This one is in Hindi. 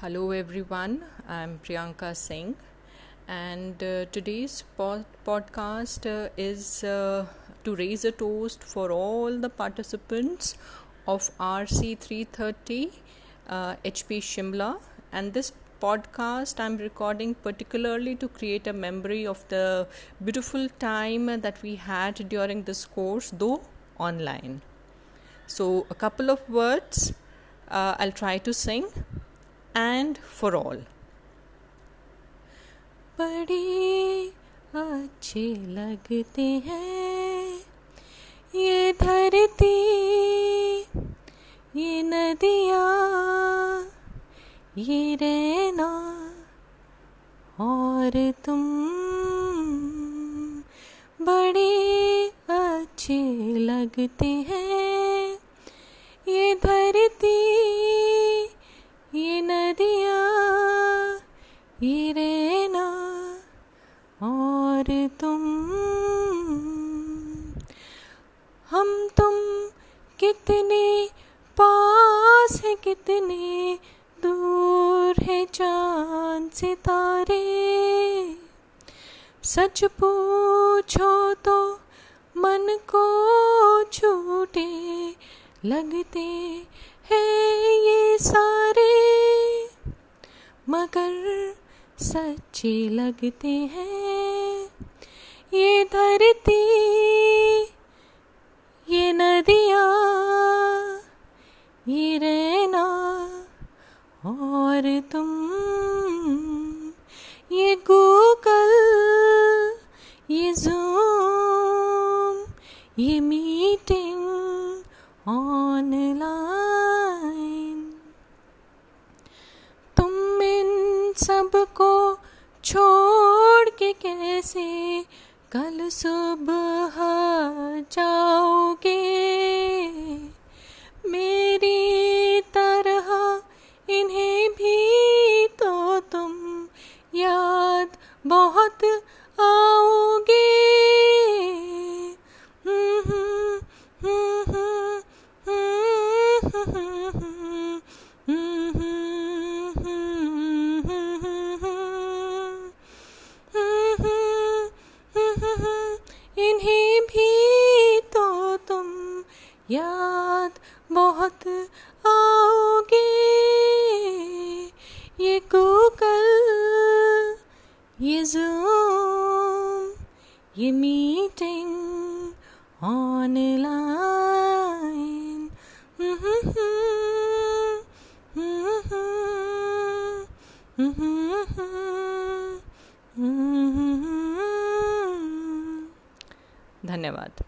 Hello everyone, I'm Priyanka Singh, and uh, today's pod- podcast uh, is uh, to raise a toast for all the participants of RC330 HP uh, Shimla. And this podcast I'm recording particularly to create a memory of the beautiful time that we had during this course, though online. So, a couple of words uh, I'll try to sing and for all. बड़े अच्छे लगते हैं ये धरती, ये नदिया, ये रहना और तुम बड़े अच्छे लगते हैं ये धरती और तुम। हम तुम कितने पास है, कितने दूर है चाँद सितारे। सच पूछो तो मन को छूटे, लगते हैं ये सारे। मगर सच्चे लगते हैं ये धरती, ये नदिया, ये रहना और तुम, ये गूगल ये जूम, ये मीटिंग ऑनलाइन। तुम इन सबको कैसे कल सुबह जाओगे। मेरी तरह इन्हें भी तो तुम याद बहुत आओगे इन्हें भी तो तुम याद बहुत आओगे। ये गूगल ये जूम ये मीटिंग ऑनलाइन। धन्यवाद।